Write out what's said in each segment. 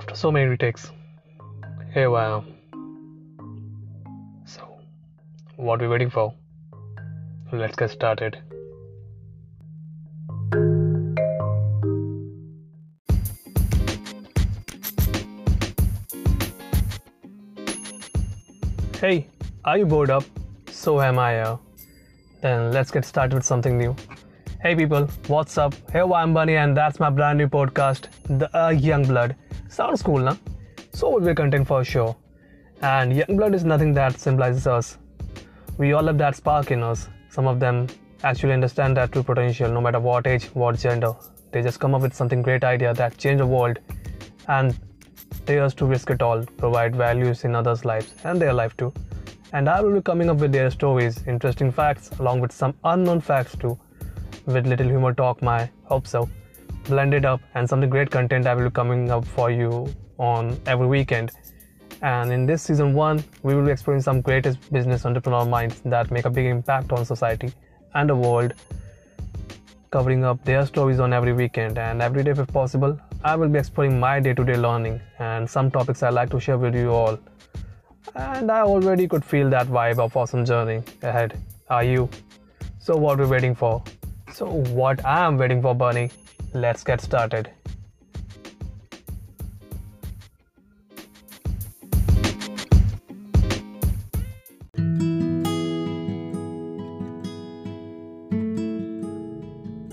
After so many retakes, I am. So, what are we waiting for? Let's get started. Hey, are you bored up? So am I. Then let's get started with something new. Hey people, what's up? Hey, I'm Bunny, and that's my brand new podcast, The uh, Young Blood. Sounds cool, na? So will be content for sure. And young blood is nothing that symbolizes us. We all have that spark in us. Some of them actually understand that true potential, no matter what age, what gender. They just come up with something great idea that change the world, and dares to risk it all, provide values in others' lives and their life too. And I will be coming up with their stories, interesting facts, along with some unknown facts too with little humor talk, my hope so. Blended up and something great content I will be coming up for you on every weekend. And in this season one, we will be exploring some greatest business entrepreneur minds that make a big impact on society and the world, covering up their stories on every weekend and every day if possible. I will be exploring my day-to-day learning and some topics I like to share with you all. And I already could feel that vibe of awesome journey ahead. Are you? So what are we waiting for? So, what I am waiting for, Bernie? Let's get started.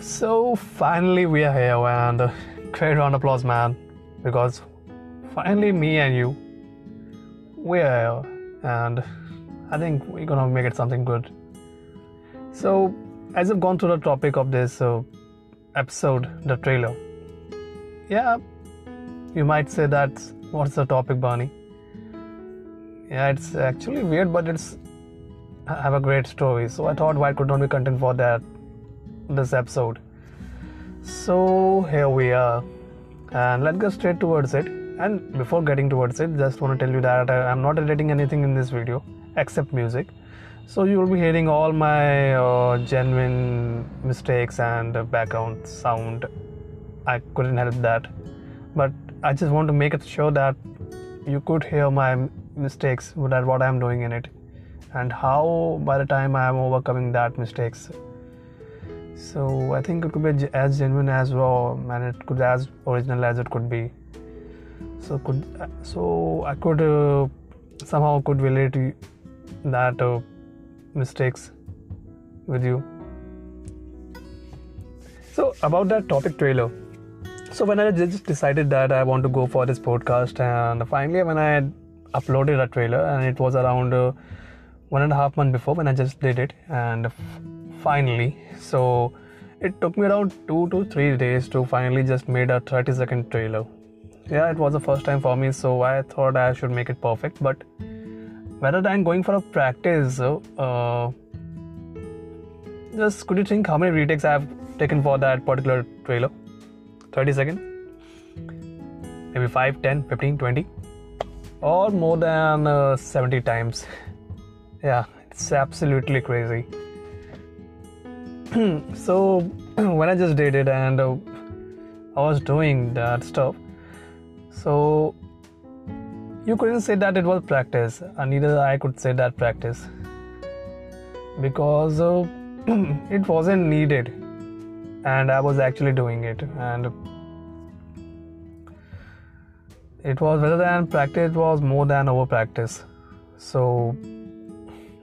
So, finally, we are here, and uh, great round of applause, man, because finally, me and you, we are here, and I think we're gonna make it something good. So, as I've gone through the topic of this uh, episode, the trailer, yeah, you might say that what's the topic, Barney? Yeah, it's actually weird, but it's I have a great story. So I thought why could not be content for that this episode. So here we are, and let's go straight towards it. And before getting towards it, just want to tell you that I'm not editing anything in this video except music so you will be hearing all my uh, genuine mistakes and uh, background sound. I couldn't help that. But i just want to make it sure that you could hear my mistakes what i'm doing in it and how by the time i am overcoming that mistakes. So i think it could be as genuine as raw and it could be as original as it could be. So could so i could uh, somehow could relate to that uh, mistakes with you. So, about that topic trailer. So, when I just decided that I want to go for this podcast, and finally, when I uploaded a trailer, and it was around uh, one and a half month before when I just did it, and finally, so it took me around two to three days to finally just made a 30 second trailer. Yeah, it was the first time for me, so I thought I should make it perfect, but rather than going for a practice, uh, just could you think how many retakes I have taken for that particular trailer? 30 seconds? Maybe 5, 10, 15, 20? Or more than uh, 70 times. yeah, it's absolutely crazy. so, when I just did it and uh, I was doing that stuff, so you couldn't say that it was practice, and neither I could say that practice because uh, it wasn't needed, and I was actually doing it, and it was rather than practice, it was more than over practice. So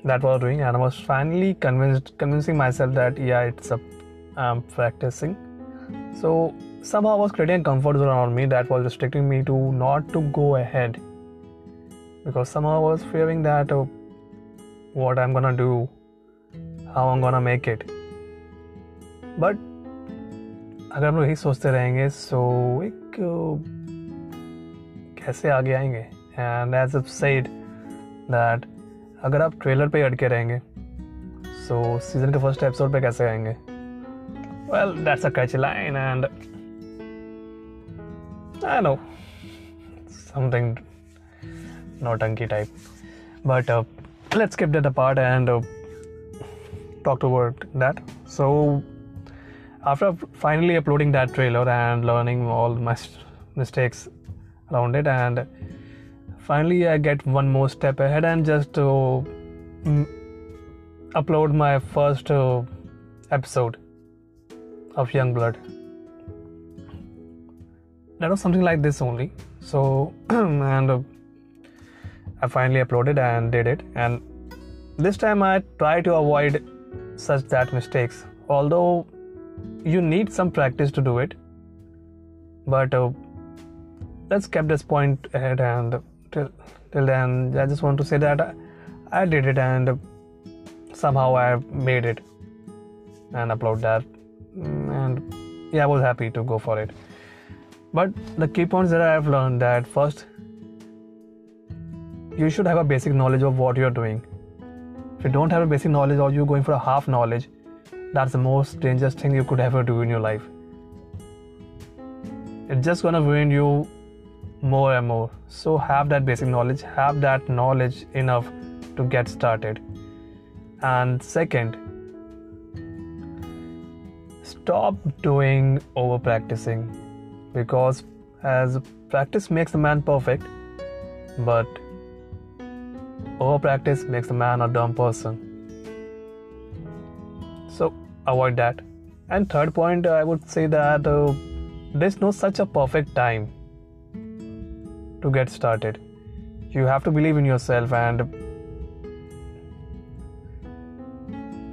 that was doing, and I was finally convinced, convincing myself that yeah, it's a I'm practicing. So somehow I was creating a comfort zone around me that was restricting me to not to go ahead because somehow I was fearing that uh, what I'm gonna do, how I'm gonna make it. But अगर हम लोग यही सोचते रहेंगे सो एक कैसे आगे आएंगे and as if said that अगर आप ट्रेलर पे अटके रहेंगे सो so, सीजन के फर्स्ट एपिसोड पे कैसे आएंगे well that's a catch line and I know something naughty type. But uh, let's keep that apart and uh, talk about that. So, after finally uploading that trailer and learning all my mistakes around it and finally i get one more step ahead and just uh, m- upload my first uh, episode of young blood that was something like this only so and uh, i finally uploaded and did it. And this time i try to avoid such that mistakes. Although you need some practice to do it. But uh, let's keep this point ahead and till, till then i just want to say that I, I did it and somehow i made it. And upload that. Mm, and yeah i was happy to go for it. But the key points that i have learned that first you should have a basic knowledge of what you're doing. If you don't have a basic knowledge or you're going for a half knowledge that's the most dangerous thing you could ever do in your life. It's just gonna ruin you more and more. So have that basic knowledge have that knowledge enough to get started. And second stop doing over practicing because as practice makes the man perfect but over practice makes a man a dumb person. So avoid that. And third point i would say that uh, there's no such a perfect time to get started. You have to believe in yourself and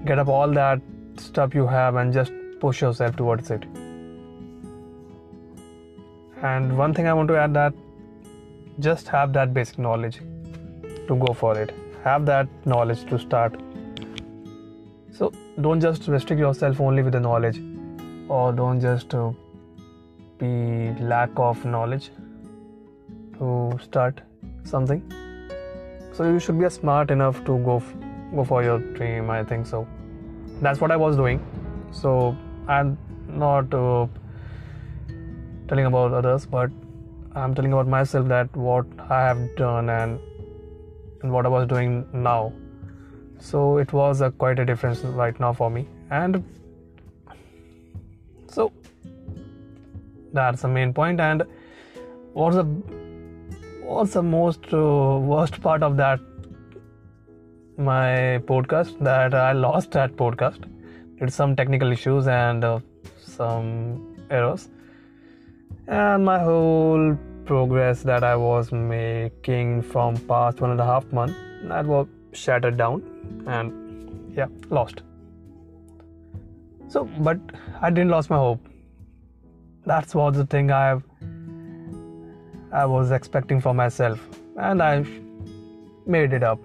get up all that stuff you have and just push yourself towards it. And one thing i want to add that just have that basic knowledge to go for it. Have that knowledge to start. So don't just restrict yourself only with the knowledge or don't just uh, be lack of knowledge to start something. So you should be smart enough to go f- go for your dream i think so. That's what i was doing. So i'm not uh, telling about others but i'm telling about myself that what i have done and, and what i was doing now. So it was a quite a difference right now for me. And so that's the main point. and what's the what's the most uh, worst part of that my podcast? That i lost that podcast. Did some technical issues and uh, some errors. And my whole progress that i was making from past one and a half month that was shattered down and yeah lost. So but i didn't lose my hope. That's was the thing i i was expecting for myself and i made it up.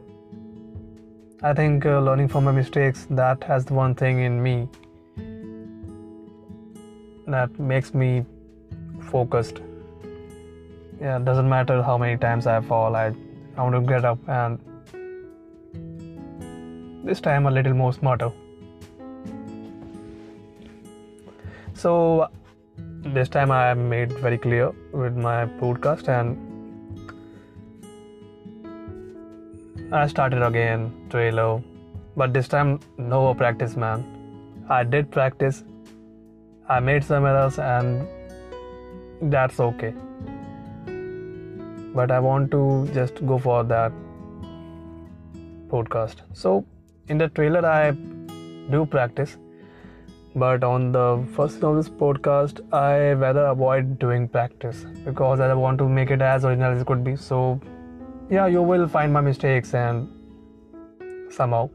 I think uh, learning from my mistakes that has the one thing in me that makes me focused yeah doesn't matter how many times i fall i i want to get up and this time a little more smarter. So this time i made very clear with my podcast and i started again trailer. But this time no practice man. I did practice i made some errors and that's okay but i want to just go for that podcast. So in the trailer i do practice. But on the first of this podcast i rather avoid doing practice because i want to make it as original as it could be. So yeah you will find my mistakes and somehow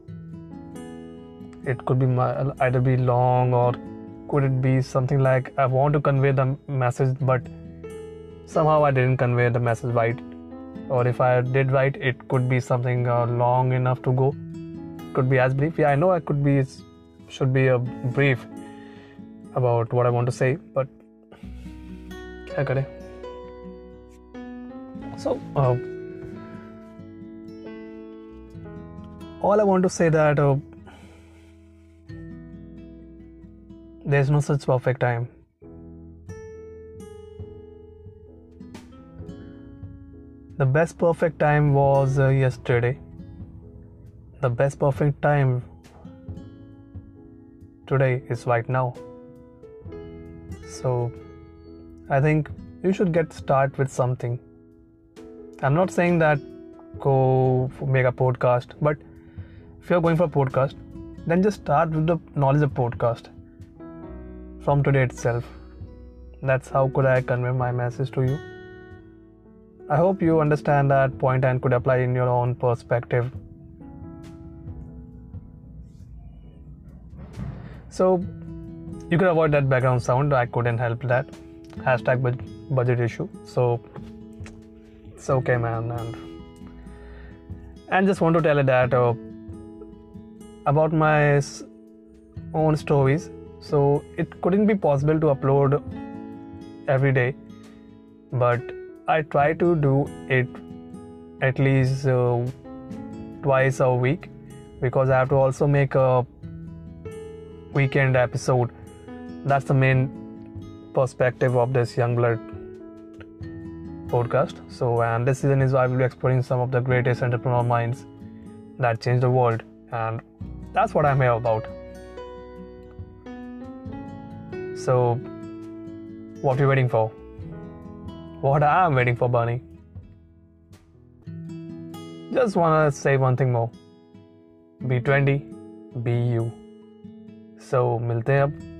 it could be my, either be long or could it be something like i want to convey the message but somehow i didn't convey the message right. Or if i did right it could be something uh, long enough to go. Could be as brief. Yeah i know i could be should be a brief about what i want to say but kare so uh, all i want to say that uh, there's no such perfect time the best perfect time was uh, yesterday the best perfect time today is right now so i think you should get start with something. I'm not saying that go make a podcast, but if you're going for a podcast, then just start with the knowledge of podcast from today itself. That's how could I convey my message to you. I hope you understand that point and could apply in your own perspective. So you could avoid that background sound. I couldn't help that. Hashtag budget issue. So it's okay, man. And and just want to tell you that uh, about my own stories. So it couldn't be possible to upload every day, but I try to do it at least uh, twice a week because I have to also make a weekend episode. That's the main perspective of this Young Blood podcast. So, and this season is I will be exploring some of the greatest entrepreneurial minds that changed the world, and that's what I'm here about. So, what are you waiting for? What I'm waiting for, Bunny. Just wanna say one thing more. Be 20, be you. So, मिलते हैं अब